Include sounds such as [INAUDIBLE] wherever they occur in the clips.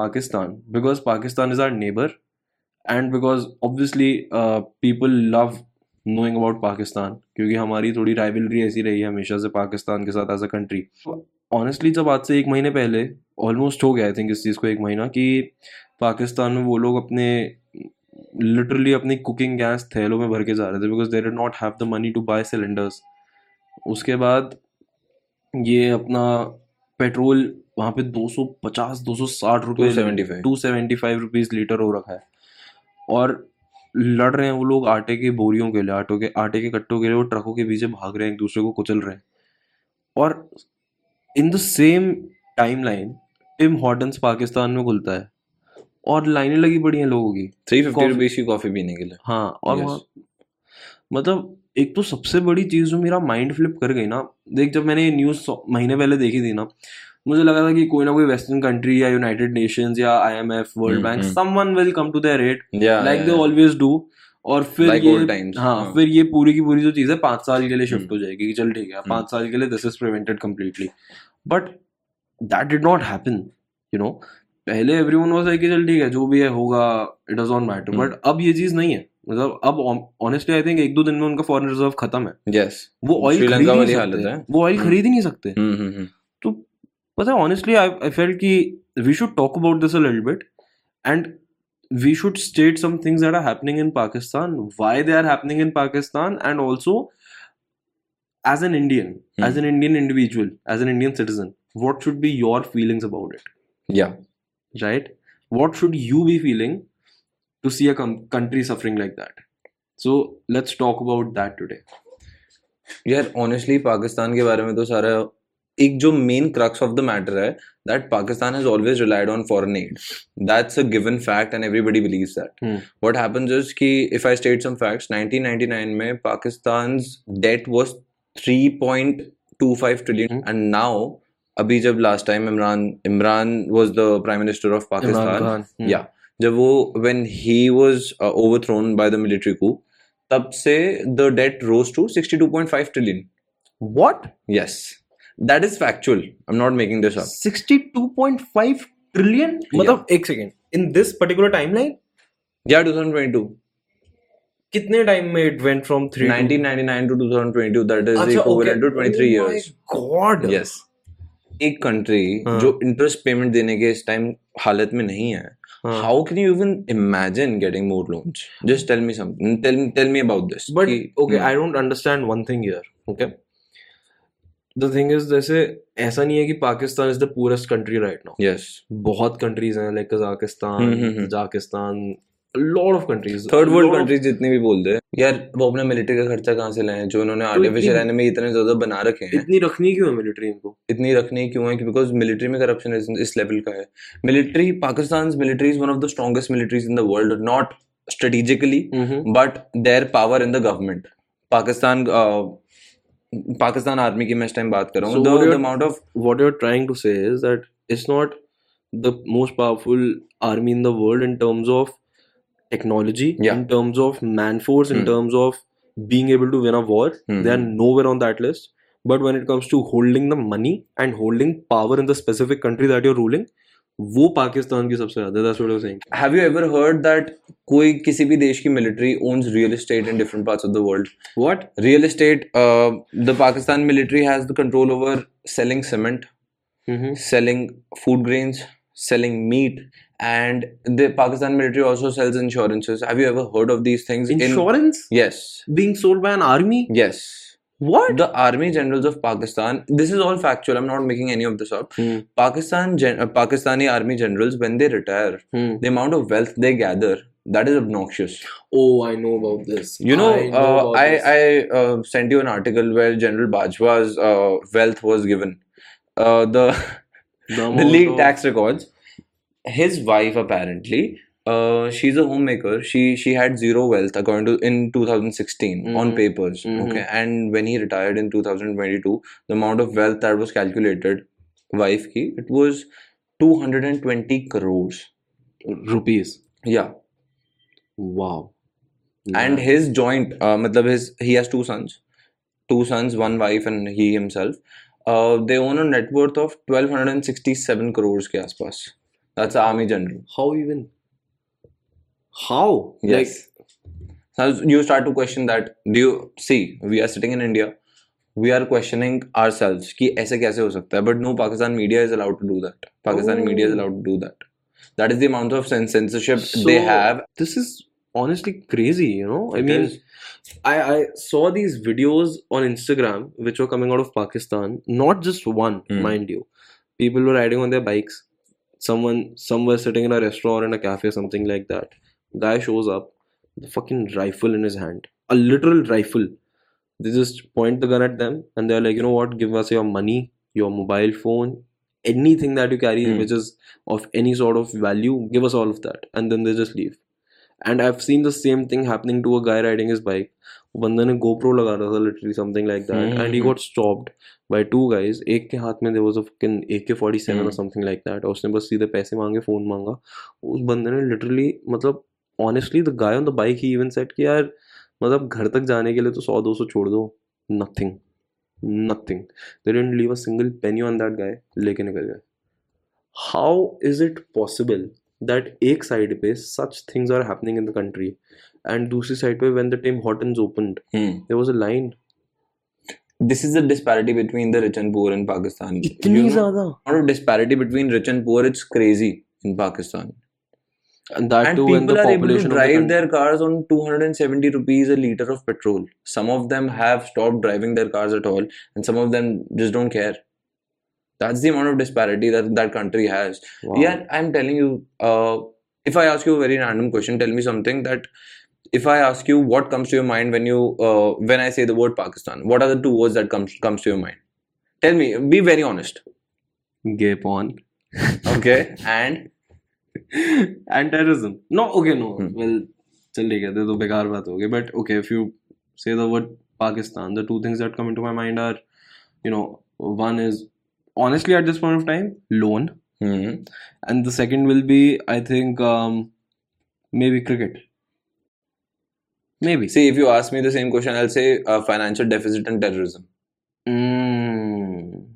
Pakistan. Because Pakistan is our neighbor, and because obviously uh, people love knowing about Pakistan. क्योंकि हमारी थोड़ी rivalry ऐसी रही है हमेशा से पाकिस्तान के साथ एज अ कंट्री ऑनेस्टली जब आज से एक महीने पहले ऑलमोस्ट हो गया आई थिंक इस चीज़ को एक महीना कि पाकिस्तान में वो लोग अपने लिटरली अपनी कुकिंग गैस थैलों में भर के जा रहे थे because they did not have the money to buy cylinders उसके बाद ये अपना पेट्रोल वहाँ पे 250 260 रुपए 275 275 रुपीस लीटर हो रखा है। और लड़ रहे हैं वो लोग आटे के बोरियों के लिए आटो के आटे के कट्टों के लिए वो ट्रकों के पीछे भाग रहे हैं एक दूसरे को कुचल रहे हैं। और in the same timeline Tim Hortons Pakistan में खुलता है। और लाइनें लगी पड़ी हैं लोगों की। थ्री फिफ्टी रुपीज़ की कॉफ़ी पीने के लिए। हाँ और Yes. मतलब एक तो सबसे बड़ी चीज़ जो मेरा माइंड फ्लिप कर गई ना देख जब मैंने ये न्यूज़ महीने पहले देखी थी ना मुझे लगा था कि कोई ना कोई वेस्टर्न कंट्री या यूनाइटेड नेशंस या IMF world bank. Someone will come to their aid like they always do और फिर Like ये times, हाँ। फिर ये पूरी की पूरी जो चीज़ है पाँच साल के लिए शिफ्ट हम्म। हो जाएगी कि चल ठीक है हम्म। पाँच साल के लिए this is prevented completely but that did not happen you know पहले एवरीवन वाज लाइक कि चल ठीक है जो भी है होगा it does not matter. But अब ये चीज़ नहीं है। मतलब अब ऑनेस्टली आई थिंक एक दो दिन में उनका फॉरेन रिज़र्व खत्म है। यस वो ऑयल खरीद नहीं सकते। वो ऑयल हम्म। खरीद ही नहीं सकते। हम्म हम्म हम्म तो पता है ऑनेस्टली आई आई फेल्ट कि we should talk about this a little bit and we should state some things that are happening in Pakistan, why they are happening in Pakistan, and also as an Indian, Hmm. as an Indian individual, as an Indian citizen, what should be your feelings about it, yeah right? What should you be feeling to see a com- country suffering like that? So let's talk about that today. यार honestly Pakistan के बारे में तो सारा एक जो main crux of the matter है that Pakistan has always relied on foreign aid that's a given fact and everybody believes that. What happens is कि if I state some facts 1999 में पाकिस्तान's debt was 3.25 trillion. And now अभी जब last time Imran Imran was the prime minister of Pakistan. या जब वो when he was overthrown by the military coup तब से the debt rose to 62.5 trillion What? That is factual I am not making this up 62.5 trillion मतलब एक second in this particular timeline या 2022 कितने time में it went from 1999 to 2022 that is equivalent to 23 years God yes एक country हाँ. जो interest payment देने के इस टाइम हालत में नहीं है हाँ. how can you even imagine getting more loans? Just tell me something tell me tell me about this but okay hmm. i don't understand one thing here okay? The thing is जैसे ऐसा नहीं है कि Pakistan is the poorest country right now yes बहुत countries हैं like Kazakhstan hmm. Lot of countries third world countries जितने भी बोल दे यार वो अपना मिलिट्री का खर्चा कहाँ से लाए? जो उन्होंने आर्टिफिशियल इतनी- एनिमी इतने ज़्यादा बना रखे हैं। इतनी रखनी क्यों है मिलिट्री इनको? इतनी रखनी क्यों है कि बिकॉज़ मिलिट्री में करप्शन इस, इस लेवल का है। Military Pakistan military is one of the strongest militaries in the world not strategically but their power in the government Pakistan Pakistan army की मैं इस टाइम बात कर रहा So हूँ what the you're- amount of what you're trying to say is that it's not the most powerful army in the world in terms of technology, Yeah. in terms of man force, in Hmm. terms of being able to win a war. Hmm. They are nowhere on that list. But when it comes to holding the money and holding power in the specific country that you're ruling, वो पाकिस्तान की सबसे ज़्यादा have you ever heard that कोई किसी भी देश की military owns real estate in different parts of the world what real estate the Pakistan military has the control over selling cement selling food grains selling meat and the Pakistan military also sells insurances have you ever heard of these things insurance yes being sold by an army yes What? the army generals of pakistan this is all factual i'm not making any of this up Hmm. pakistan gen- uh, pakistani army generals when they retire Hmm. the amount of wealth they gather that is obnoxious Oh, I know about this. You know, I know uh, I this. I uh, sent you an article where General Bajwa's uh, wealth was given. Uh, the the [LAUGHS] the amount leaked of- tax records. His wife apparently, uh, she's a homemaker. She she had zero wealth according to in 2016 mm-hmm. on papers. Mm-hmm. Okay, and when he retired in 2022, the amount of wealth that was calculated, wife ki, it was 220 crores rupees. Yeah. Wow. Yeah. And his joint, uh, matlab his he has two sons, two sons, one wife, and he himself. Uh, they own a net worth of 1267 crores ke aspas. That's army general. How even How? Yes. so you start to question that. Do you see? We are sitting in India. We are questioning ourselves कि ऐसे कैसे हो सकता है? But no, Pakistan media is allowed to do that. Pakistani media is Oh. allowed to do that. That is the amount of cens- censorship So, they have. This is honestly crazy, you know? I It mean, is. I, I saw these videos on Instagram which were coming out of Pakistan. Not just one, Hmm. mind you. People were riding on their bikes. Someone, somewhere sitting in a restaurant or in a cafe, something like that. Guy shows up, the fucking rifle in his hand, a literal rifle. They just point the gun at them and they're like, you know what? Give us your money, your mobile phone, anything that you carry Hmm. which is of any sort of value. Give us all of that, and then they just leave. And I've seen the same thing happening to a guy riding his bike. बंदे ने GoPro लगा रहा था literally something like that and he Hmm. got stopped by two guys एक के हाथ में there was a fucking AK-47 or Hmm. something like that और उसने बस सीधे पैसे मांगे फोन मांगा उस बंदे ने literally मतलब honestly the guy on the bike he even set कि यार मतलब घर तक जाने के लिए तो सौ दो सौ छोड़ दो। Nothing nothing they didn't leave a single penny on that guy लेके निकल गए। How is it possible that एक साइड पे such things are happening in the country and दूसरी साइड पे when the Tim hot and open there was a line This is the disparity between the rich and poor in Pakistan. इतनी ज़्यादा? Not a disparity between rich and poor it's crazy in Pakistan and that and too when the people are able to population of the drive their cars on 270 rupees a liter of petrol. Some of them have stopped driving their cars at all, and some of them just don't care. That's the amount of disparity that that country has. wow. Yeah, I'm telling you. Uh, if I ask you a very random question, tell me something that. If I ask you what comes to your mind when you uh, when I say the word Pakistan, what are the two words that comes comes to your mind? Tell me. Be very honest. gay porn Okay. [LAUGHS] and and terrorism no okay no Hmm. well चल ठीक है ये तो बेकार बात हो गई but okay if you say the word Pakistan the two things that come into my mind are you know one is honestly at this point of time loan Mhm. and the second will be I think um, maybe cricket maybe see, if you ask me the same question, I'll say uh, financial deficit and terrorism. Mm.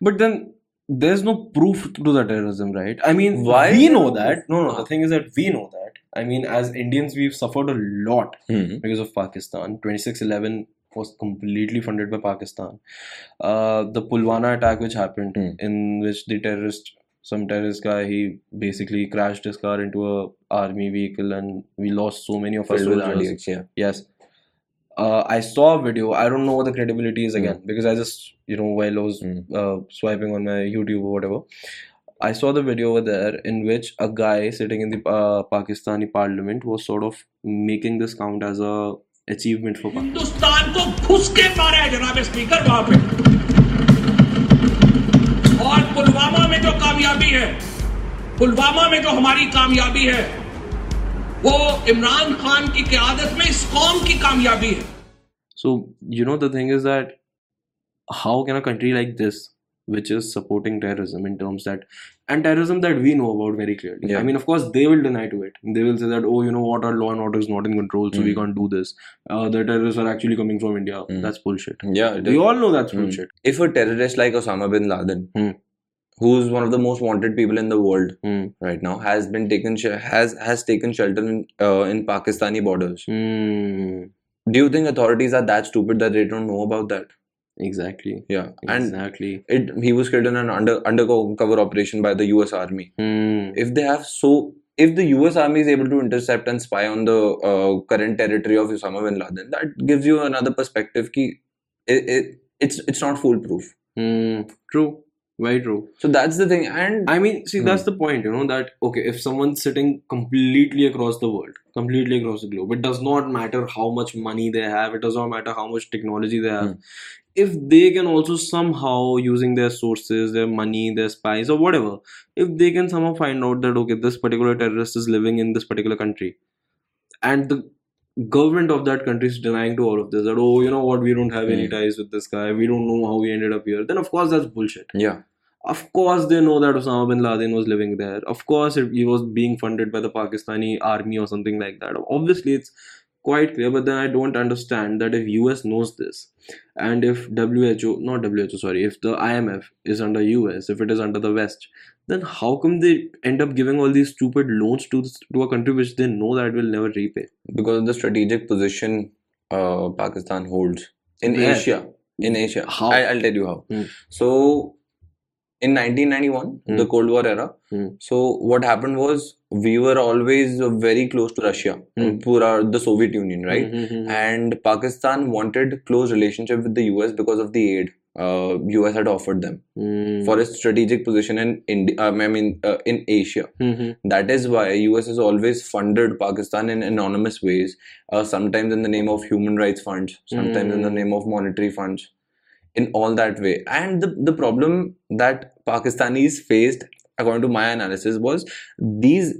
But then there's no proof to the terrorism, right? I mean, Why? we know that. No, no, Ah. the thing is that we know that. I mean, as Indians, we've suffered a lot Mhm. because of Pakistan. 2611 was completely funded by Pakistan. Uh, the Pulwama attack, which happened, Hmm. in which the terrorist, some terrorist guy, he basically crashed his car into a army vehicle, and we lost so many of our soldiers. Yeah. Yes Uh, I saw a video. I don't know what the credibility is again because I just, you know, while I was Mm. uh, swiping on my YouTube or whatever, I saw the video over there in which a guy sitting in the uh, Pakistani parliament was sort of making this count as a achievement for Pakistan. Hindustan को घुस के मारा है जनाब speaker वहां पे और पुलवामा में जो कामयाबी है पुलवामा में जो हमारी कामयाबी है वो इमरान खान की क्यादत में इस कौम की कामयाबी है So, you know, the thing is that how can a country like this, which is supporting terrorism in terms that, and terrorism that we know about very clearly. Yeah. I mean, of course, they will deny to it. They will say that, oh, you know what, our law and order is not in control, so mm. we Mm. can't do this. Uh, the terrorists are actually coming from India. Mm. That's bullshit. Yeah, We is. all know that's Mm. bullshit. If a terrorist like Osama bin Laden, Hmm. Who's one of the most wanted people in the world Mm. right now, has been taken sh- has has taken shelter in uh, in Pakistani borders, Mm. do you think authorities are that stupid that they don't know about that? Exactly. Yeah, and Exactly. it he was killed in an under undercover operation by the U.S. Army. Mm. if they have so if the US army is able to intercept and spy on the uh, current territory of Osama bin Laden, that gives you another perspective. Ki it, it, it's it's not foolproof. Mm. True. Very true. So that's the thing. And I mean, see, Hmm. that's the point, you know, that okay, if someone's sitting completely across the world, completely across the globe, it does not matter how much money they have, it does not matter how much technology they have. If they can also somehow, using their sources, their money, their spies, or whatever, if they can somehow find out that okay, this particular terrorist is living in this particular country, and the government of that country is denying to all of this that oh, you know what, we don't have any Hmm. ties with this guy, we don't know how he ended up here, then of course that's bullshit. yeah, Of course, they know that Osama bin Laden was living there. Of course, it, he was being funded by the Pakistani army or something like that. Obviously, it's quite clear but then i don't understand that if us knows this and if who not who sorry if the imf is under us if it is under the west then how come they end up giving all these stupid loans to to a country which they know that will never repay because of the strategic position uh, pakistan holds in Where? asia in asia How? I, i'll tell you how Hmm. so in 1991 Hmm. the cold war era Hmm. so what happened was we were always uh, very close to russia Hmm. pura, the soviet union right Mhm. and pakistan wanted close relationship with the us because of the aid uh, us had offered them Mm. for its strategic position in India, um, I mean, uh, in Asia. Mhm. That is why US has always funded Pakistan in anonymous ways. Uh, sometimes in the name of human rights funds, sometimes in the Mm. name of monetary funds. In all that way, and the the problem that Pakistanis faced, according to my analysis, was these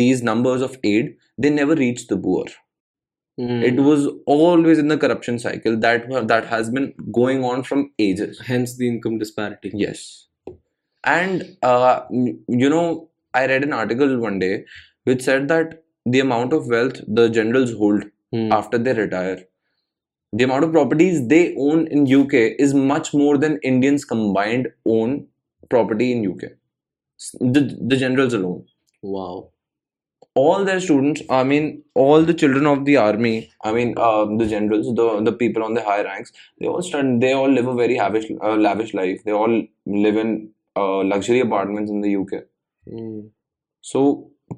these numbers of aid they never reached the poor. Mm. It was always in the corruption cycle that that has been going on from ages. hence the income disparity Yes. And, uh, you know, I read an article one day which said that the amount of wealth the generals hold Mm. after they retire, the amount of properties they own in UK is much more than Indians combined own property in UK. The, the generals alone. wow All their students, I mean, all the children of the army, I mean, uh, the generals, the the people on the high ranks, they all stand, they all live a very lavish, uh, lavish life. They all live in uh, luxury apartments in the UK. Mm. So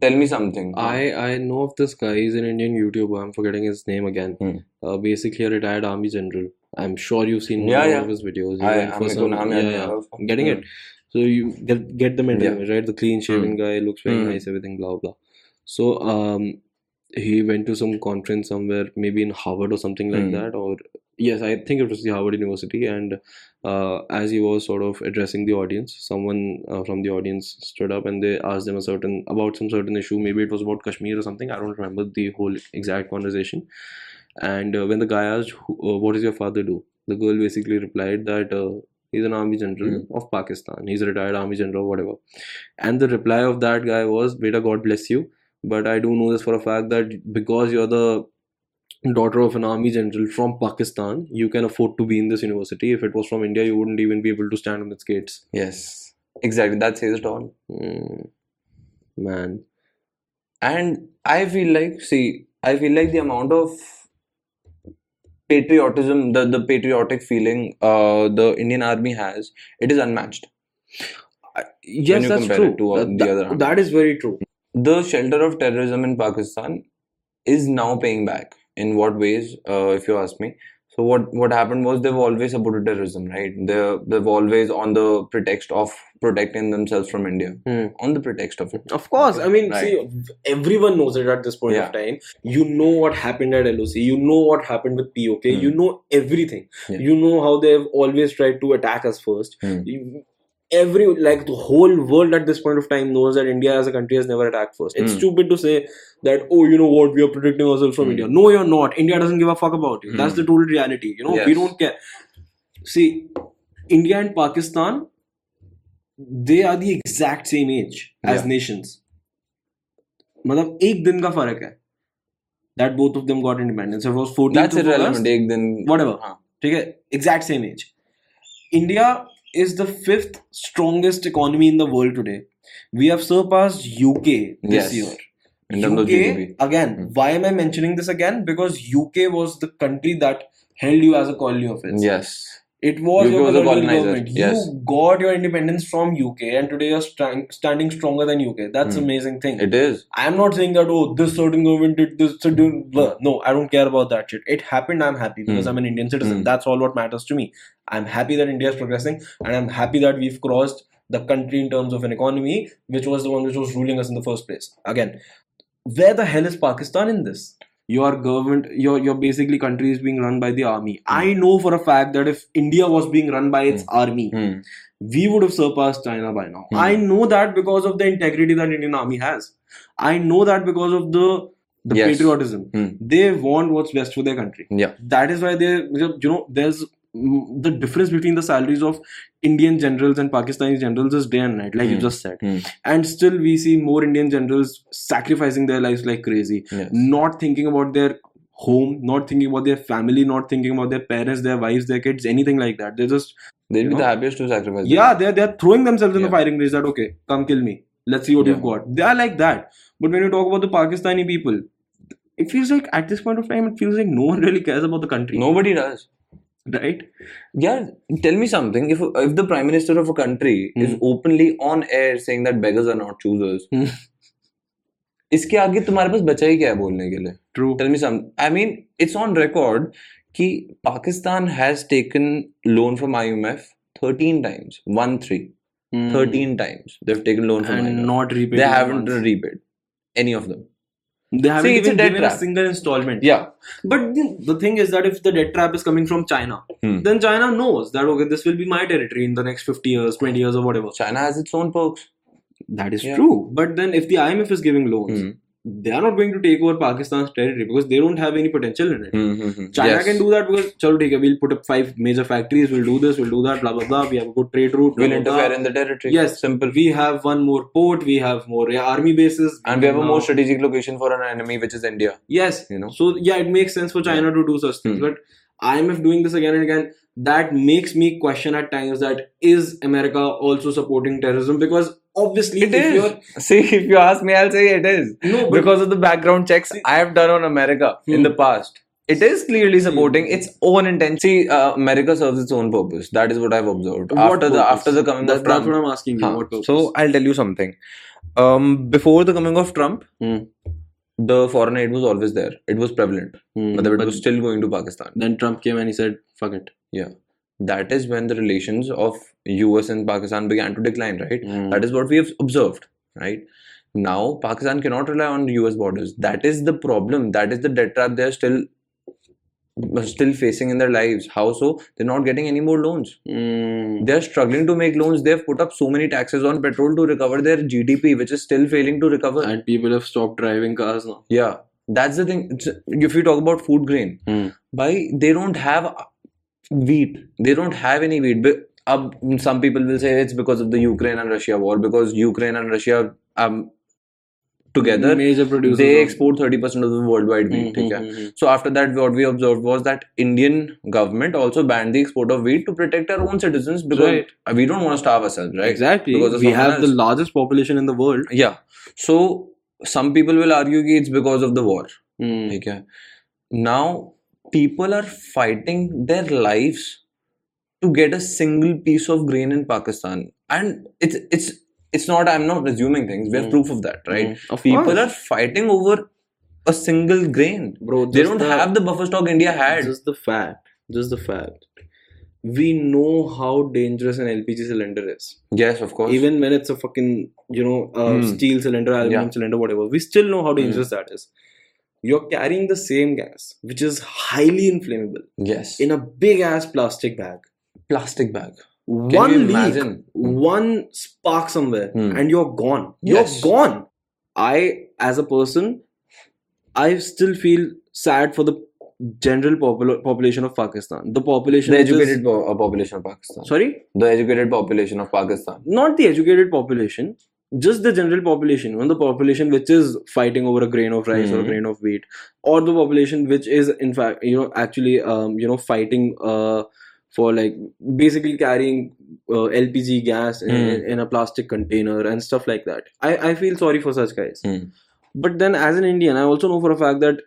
Tell me something. I, I know of this guy. He's an Indian YouTuber. I'm forgetting his name again. Hmm. Uh, basically, a retired army general. I'm sure you've seen yeah, yeah. of his videos. I, for some, yeah, yeah. I'm getting hmm. it. So you get, get the mental yeah. image, right? The clean shaven hmm. guy looks very hmm. nice, everything, blah blah. So um, he went to some conference somewhere, maybe in Harvard or something like Hmm. that, or yes, I think it was the Harvard University. And uh, as he was sort of addressing the audience, someone uh, from the audience stood up and they asked him a certain about some certain issue. Maybe it was about Kashmir or something. I don't remember the whole exact conversation. And uh, when the guy asked, uh, "What does your father do?" the girl basically replied that uh, he's an army general of Pakistan. He's a retired army general, whatever. And the reply of that guy was, "Beta, God bless you." But I do know this for a fact that because you're the daughter of an army general from Pakistan, you can afford to be in this university. If it was from India, you wouldn't even be able to stand on its gates. Yes, exactly. That says it all. Mm, man. And I feel like, see, I feel like the amount of patriotism, the, the patriotic feeling uh, the Indian army has, it is unmatched. Yes, that's true. it to, the that- that is very true. The shelter of terrorism in Pakistan is now paying back. In what ways, uh, if you ask me? So what what happened was they've always supported terrorism, right? They they've always on the pretext of protecting themselves from India, Hmm. on the pretext of it. Of course, I mean, Right. see, everyone knows it at this point Yeah. of time. You know what happened at LOC. You know what happened with POK. Hmm. You know everything. Yeah. You know how they've always tried to attack us first. Hmm. You- Every like the whole world at this point of time knows that India as a country has never attacked first. It's Hmm. stupid to say that oh you know what we are protecting ourselves from Hmm. India. No, you're not. India doesn't give a fuck about you. That's Hmm. the total reality. You know we Yes. don't care. See, India and Pakistan, they are the exact same age as Yeah. nations. मतलब एक दिन का फर्क है that both of them got independence. It was 14th That's of irrelevant. August. एक दिन Whatever. हाँ. ठीक है exact same age. India is the fifth strongest economy in the world today. We have surpassed UK this Yes. year. In UK again. Hmm. Why am I mentioning this again? Because UK was the country that held you as a colony of its. Yes. It was UK your was colonizer, government. yes. You got your independence from UK, and today you're stand, standing stronger than UK. That's Hmm. amazing thing. It is. I'm not saying that oh this certain government did this certain blah. no I don't care about that shit. It happened. I'm happy because Hmm. I'm an Indian citizen. Hmm. That's all what matters to me. I'm happy that India is progressing, and I'm happy that we've crossed the country in terms of an economy, which was the one which was ruling us in the first place. Again, where the hell is Pakistan in this? Your government, your your basically country is being run by the army. I know for a fact that if India was being run by its army, Hmm. we would have surpassed China by now. Hmm. I know that because of the integrity that Indian army has. I know that because of the the Yes. patriotism. Hmm. They want what's best for their country. Yeah. That is why they, you know, there's mm, the difference between the salaries of Indian generals and Pakistani generals is day and night, like you Hmm. just said. Hmm. And still, we see more Indian generals sacrificing their lives like crazy, Yes. not thinking about their home, not thinking about their family, not thinking about their parents, their wives, their kids, anything like that. They're just They'll be No. the happiest to sacrifice. yeah, they're they're throwing themselves in the firing range. That okay, come kill me. Let's see what Yeah. you've got. They are like that. But when you talk about the Pakistani people, it feels like at this point of time, it feels like no one really cares about the country. Nobody does right? Yeah, tell me something. If if the prime minister of a country is Hmm. openly on air saying that beggars are not choosers, Hmm. इसके आगे तुम्हारे पास बचा ही क्या है बोलने के लिए? True. Tell me some. I mean, it's on record कि Pakistan has taken loan from IMF 13 times, one three, Hmm. 13 times. They've taken loan from and IMF. not repaid. they in haven't advance. repaid any of them. They haven't See, a even given a single installment. Yeah. But the, the thing is that if the debt trap is coming from China, Hmm. then China knows that okay, this will be my territory in the next 50 years, 20 years, or whatever. China has its own perks. That is Yeah. true. But then if the IMF is giving loans, Hmm. They are not going to take over Pakistan's territory because they don't have any potential in it. Hmm, hmm, hmm. China Yes. can do that because chalo, hai, we'll put up five major factories, we'll do this, we'll do that, blah blah blah. We have a good trade route. blah, We'll interfere blah. in the territory. Yes, Simple. We have one more port, we have more yeah, army bases, And we have a now- more strategic location for an enemy, which is India. Yes, You know? So yeah, it makes sense for China to do such things, Hmm. but IMF doing this again and again that makes me question at times that is America also supporting terrorism because obviously It if is. See, if you ask me, I'll say it is. no Because of the background checks I have done on America in Hmm. the past. It is clearly supporting its own intent. See, uh, America serves its own purpose. That is what I've observed. What after the after the coming That- of Trump. that's what I'm asking you. Huh. Purpose? So I'll tell you something. Um, before the coming of Trump, Hmm. the foreign aid was always there. It was prevalent, Hmm, but it was still going to Pakistan. then Trump came and he said, "Fuck it." Yeah, that is when the relations of U.S. and Pakistan began to decline. Right. Hmm. That is what we have observed, right? Now Pakistan cannot rely on the US borders. That is the problem. That is the debt trap they're still still facing in their lives. How so? They're not getting any more loans. Hmm. They're struggling to make loans. They've put up so many taxes on petrol to recover their GDP, which is still failing to recover. and people have stopped driving cars now. yeah, that's the thing. It's- If you talk about food grain, Hmm. why they don't have wheat. They don't have any wheat. But some people will say it's because of the Ukraine and Russia war because Ukraine and Russia um together major producers they export 30% of the worldwide wheat mm-hmm, mm-hmm. so after that what we observed was that indian government also banned the export of wheat to protect our own citizens because right. we don't want to starve ourselves right exactly because we have else. the largest population in the world yeah so some people will argue it's because of the war mm. now people are fighting their lives to get a single piece of grain in pakistan and it's it's it's not i'm not assuming things we have Hmm. proof of that right Hmm. Of people course. are fighting over a single grain bro. they don't the- have the buffer stock India had. Just the fact. Just the fact. We know how dangerous an LPG cylinder is. yes, of course. Even when it's a fucking, you know, uh, Hmm. steel cylinder, aluminum Yeah. cylinder, whatever, we still know how Hmm. dangerous that is. You're carrying the same gas, which is highly inflammable, yes, in a big ass plastic bag. plastic bag. one you leak, imagine? one spark somewhere, Hmm. and you're gone. You're gone. I, as a person, I still feel sad for the general popul- population of Pakistan. The population, The which is- educated po- uh, population of Pakistan. sorry, The educated population of Pakistan. not the educated population, just the general population. When the population which is fighting over a grain of rice or a Mhm. grain of wheat, or the population which is in fact, you know, actually, um, you know, fighting uh, for like basically carrying uh, LPG gas in, Hmm. in a plastic container and stuff like that. I, I feel sorry for such guys. Hmm. But then, as an Indian, I also know for a fact that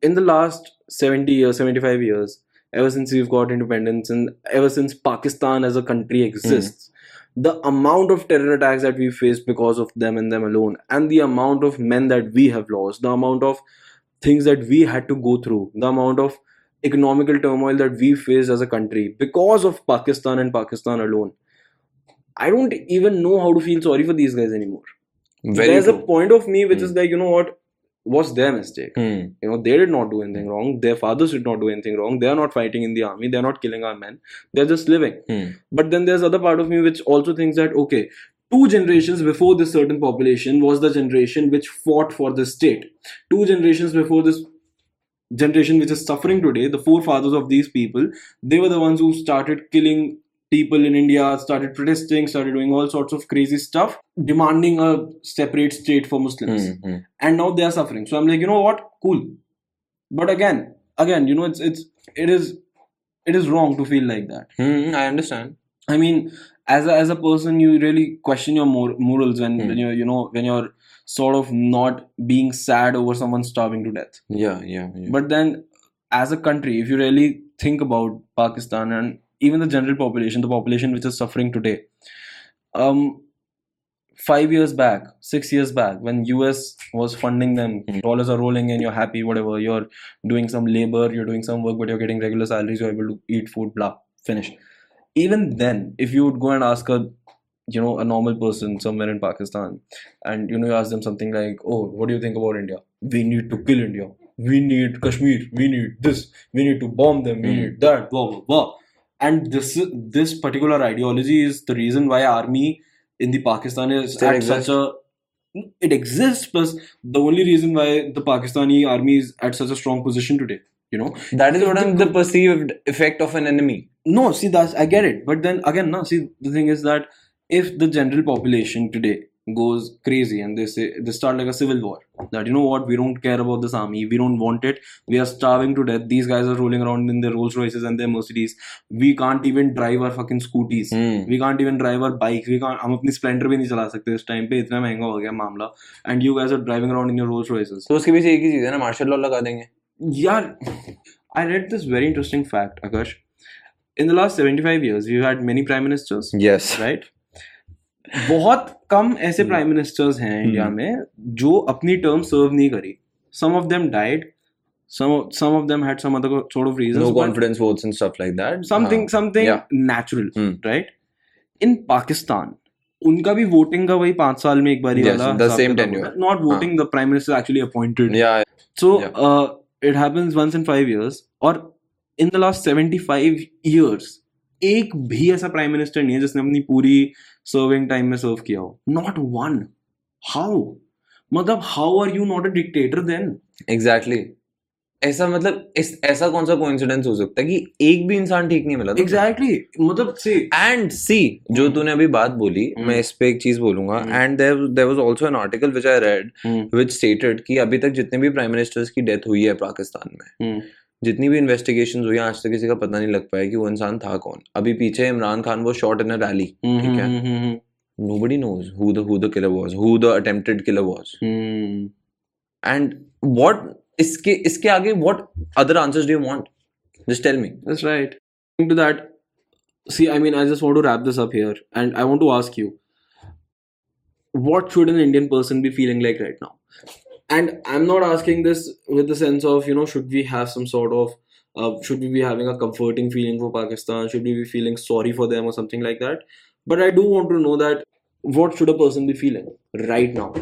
in the last 70 years, 75 years, ever since we've got independence and ever since Pakistan as a country exists, the amount of terror attacks that we face because of them and them alone, and the amount of men that we have lost, the amount of things that we had to go through, the amount of economical turmoil that we faced as a country because of Pakistan and Pakistan alone. I don't even know how to feel sorry for these guys anymore. Very There's true. a point of me which Hmm. is like, you know what, was their mistake. Hmm. You know, they did not do anything wrong. Their fathers did not do anything wrong. They are not fighting in the army. They're not killing our men. They're just living. Hmm. But then there's other part of me which also thinks that okay, two generations before this certain population was the generation which fought for the state. Two generations before this generation which is suffering today, the forefathers of these people, they were the ones who started killing people in India, started protesting, started doing all sorts of crazy stuff, demanding a separate state for Muslims Hmm. Hmm. and now they are suffering. So I'm like, you know what? Cool. but again again you know it's it's it is it is wrong to feel like that Hmm, I understand. i mean as a, as a person you really question your mor- morals when, Hmm. when you're you know when you're sort of not being sad over someone starving to death Yeah, yeah, yeah. but then as a country if you really think about pakistan and even the general population the population which is suffering today um five years back six years back when us was funding them Hmm. dollars are rolling in you're happy whatever you're doing some labor you're doing some work but you're getting regular salaries you're able to eat food blah finish. Even then if you would go and ask a you know a normal person somewhere in pakistan and you know you ask them something like oh what do you think about india? We need to kill india. We need kashmir. We need this. We need to bomb them. We Hmm. need that blah blah blah and this this particular ideology is the reason why army in the pakistan is Still at exists. such a it exists plus the only reason why the pakistani army is at such a strong position today you know that is what I'm the perceived effect of an enemy. no see that's i get it but then again no see the thing is that if the general population today goes crazy and they say they start like a civil war that you know what we don't care about this army we don't want it we are starving to death these guys are rolling around in their rolls royces and their mercedes we can't even drive our fucking scooties Hmm. we can't even drive our bikes we can't हम अपनी Splendor भी नहीं चला सकते इस time पे इतना महंगा हो गया मामला and you guys are driving around in your rolls royces तो उसके पीछे एक ही चीज है ना मार्शल लॉ लगा देंगे Yeah, I read this very interesting fact, Akash. In the last 75 years, we've had many prime ministers, yes right? बहुत कम ऐसे प्राइम मिनिस्टर्स हैं इंडिया में जो अपनी टर्म सर्व नहीं करी some of them died some some of them had some other sort of reasons no confidence votes and stuff like that something हाँ. something yeah. natural Hmm. right in pakistan उनका भी voting का वही पाँच साल में एक बार Yes, the same tenure. Not voting the prime minister actually appointed yeah So Yeah. uh, it happens once in five years, or in the last 75 years, एक भी ऐसा प्राइम मिनिस्टर नहीं है जिसने अपनी पूरी सर्विंग टाइम में सर्व किया हो। नॉट वन हाउ मतलब how are you not a dictator then exactly. ऐसा मतलब इस ऐसा कौन सा कोइंसिडेंस हो सकता है कि एक भी इंसान ठीक नहीं मिला? एग्जैक्टली मतलब से एंड सी जो तूने अभी बात बोली Hmm. मैं इस पे एक चीज़ बोलूँगा। Hmm. And there there was also an article which I read which stated कि अभी तक जितने भी प्राइम मिनिस्टर्स की डेथ हुई है पाकिस्तान में हम्म, जितनी भी इन्वेस्टिगेशन हुई आज तक किसी का पता नहीं लग पाया कि वो इंसान था कौन अभी पीछे इमरान खान वो शॉट इन अ रैली ठीक है हम्म, हम्म, nobody knows who the who the killer was who the attempted killer was hmm, and what इसके इसके आगे what other answers do you want just tell me That's right. To that, see, I mean, I just want to wrap this up here, and I want to ask you, what should an Indian person be feeling like right now? And I'm not asking this with the sense of, you know, should we have some sort of, uh, should we be having a comforting feeling for Pakistan? Should we be feeling sorry for them or something like that? But I do want to know that what should a person be feeling right now?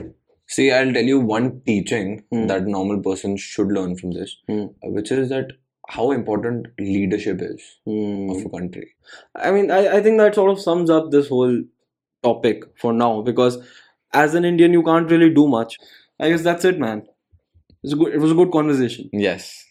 see i'll tell you one teaching Hmm. that normal person should learn from this uh, which is that how important leadership is Hmm. of a country I mean, I, I think that sort of sums up this whole topic for now because as an Indian, you can't really do much. I guess that's it, man. It's a good, it was a good conversation. yes